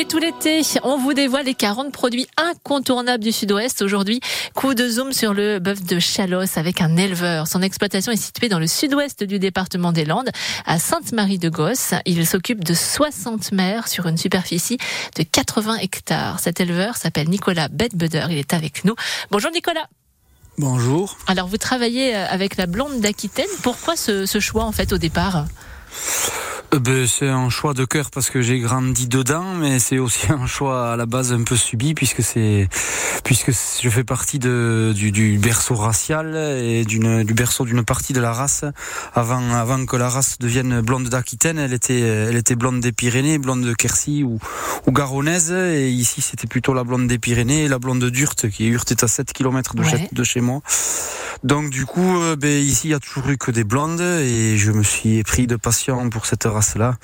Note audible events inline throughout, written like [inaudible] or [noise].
Et tout l'été, on vous dévoile les 40 produits incontournables du Sud-Ouest. Aujourd'hui, coup de zoom sur le bœuf de Chalosse avec un éleveur. Son exploitation est située dans le sud-ouest du département des Landes, à Sainte-Marie-de-Gosse. Il s'occupe de 60 mères sur une superficie de 80 hectares. Cet éleveur s'appelle Nicolas Bedbeder. Il est avec nous. Bonjour Nicolas. Bonjour. Alors vous travaillez avec la blonde d'Aquitaine. Pourquoi ce, ce choix en fait au départ? Euh, ben, c'est un choix de cœur parce que j'ai grandi dedans, mais c'est aussi [laughs] un choix à la base un peu subi puisque c'est puisque je fais partie de, du, du berceau racial et d'une, du berceau d'une partie de la race. Avant, avant que la race devienne blonde d'Aquitaine, elle était, elle était blonde des Pyrénées, blonde de Quercy ou, ou garonnaise. Et ici, c'était plutôt la blonde des Pyrénées et la blonde d'Urte, qui Urte est à 7 km de, chez, de chez moi. Donc du coup, euh, ben, ici, il y a toujours eu que des blondes et je me suis pris de passion pour cette race-là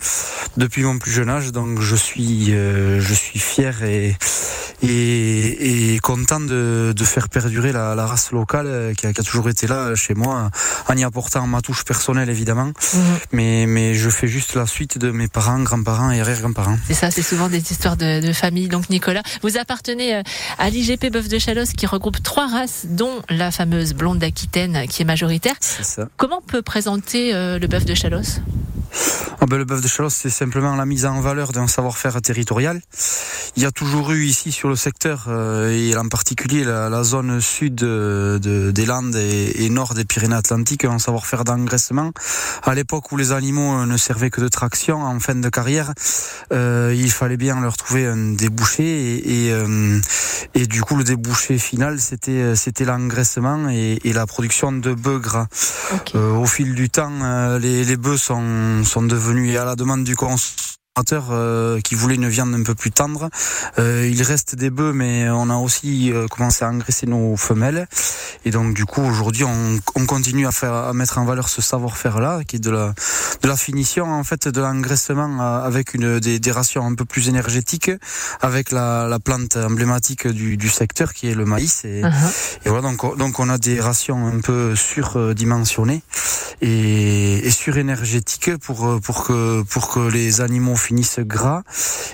depuis mon plus jeune âge. Donc je suis, euh, je suis fier et et, et content de, de, faire perdurer la, la race locale euh, qui a, qui a, toujours été là chez moi, en y apportant ma touche personnelle évidemment. Mmh. Mais, mais je fais juste la suite de mes parents, grands-parents et arrière-grands-parents. C'est ça, c'est souvent des histoires de, de, famille. Donc Nicolas, vous appartenez euh, à l'IGP Bœuf de Chalosse qui regroupe trois races, dont la fameuse blonde d'Aquitaine qui est majoritaire. Ça. Comment on peut présenter euh, le bœuf de Chalosse ah ben, le bœuf de Chalosse, c'est simplement la mise en valeur d'un savoir-faire territorial. Il y a toujours eu ici sur le secteur, euh, et en particulier la, la zone sud de, de, des Landes et, et, nord des Pyrénées-Atlantiques, un savoir-faire d'engraissement. À l'époque où les animaux euh, ne servaient que de traction en fin de carrière, euh, il fallait bien leur trouver un débouché et, et, euh, et du coup le débouché final c'était euh, c'était l'engraissement et, et, la production de bœufs gras. Okay. Euh, au fil du temps, les, les bœufs sont sont devenus à la demande du consommateur euh, qui voulait une viande un peu plus tendre. Euh, il reste des bœufs, mais on a aussi euh, commencé à engraisser nos femelles. Et donc du coup aujourd'hui on, on, continue à faire à mettre en valeur ce savoir-faire là, qui est de la de la finition en fait de l'engraissement avec une des, des, rations un peu plus énergétiques, avec la, la plante emblématique du, du, secteur qui est le maïs. Et, uh -huh. et voilà donc donc on a des rations un peu surdimensionnées et, et surénergétiques pour pour que pour que les animaux finissent gras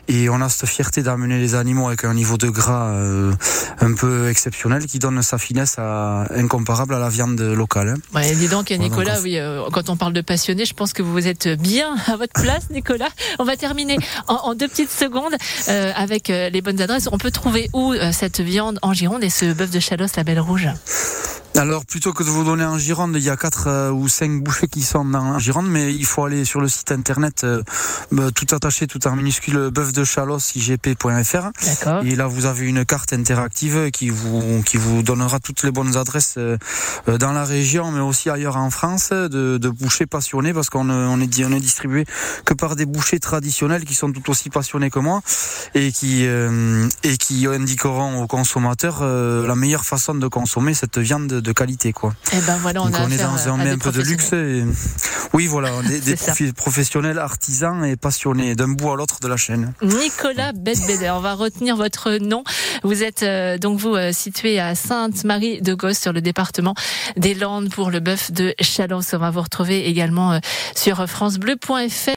et on a cette fierté d'amener les animaux avec un niveau de gras euh, un peu exceptionnel qui donne sa finesse à, incomparable à la viande locale. Ouais, dis donc Nicolas, oui, euh, quand on parle de passionné, je pense que vous êtes bien à votre place [laughs] Nicolas. On va terminer en, en deux petites secondes euh, avec euh, les bonnes adresses. On peut trouver où euh, cette viande en Gironde et ce bœuf de Chalosse, la Belle Rouge? Alors plutôt que de vous donner en Gironde, il y a quatre euh, ou cinq bouchées qui sont dans Gironde, mais il faut aller sur le site internet euh, tout attaché, tout en minuscule, bœuf de Chalosse igp.fr. Et là vous avez une carte interactive qui vous qui vous donnera toutes les bonnes adresses euh, dans la région, mais aussi ailleurs en France, de, de bouchers passionnés, parce qu'on on est on est distribué que par des bouchers traditionnels qui sont tout aussi passionnés que moi et qui euh, et qui indiqueront aux consommateurs euh, la meilleure façon de consommer cette viande de qualité quoi. Et ben voilà, on, Donc on est dans un, un peu de luxe et oui voilà, [laughs] des, des profils professionnels artisans et passionnés d'un bout à l'autre de la chaîne. Nicolas Bedbeder, on va retenir votre nom. Vous êtes euh, donc vous euh, situé à Sainte-Marie de Gosse sur le département des Landes pour le bœuf de Chalon. On va vous retrouver également euh, sur francebleu.fr.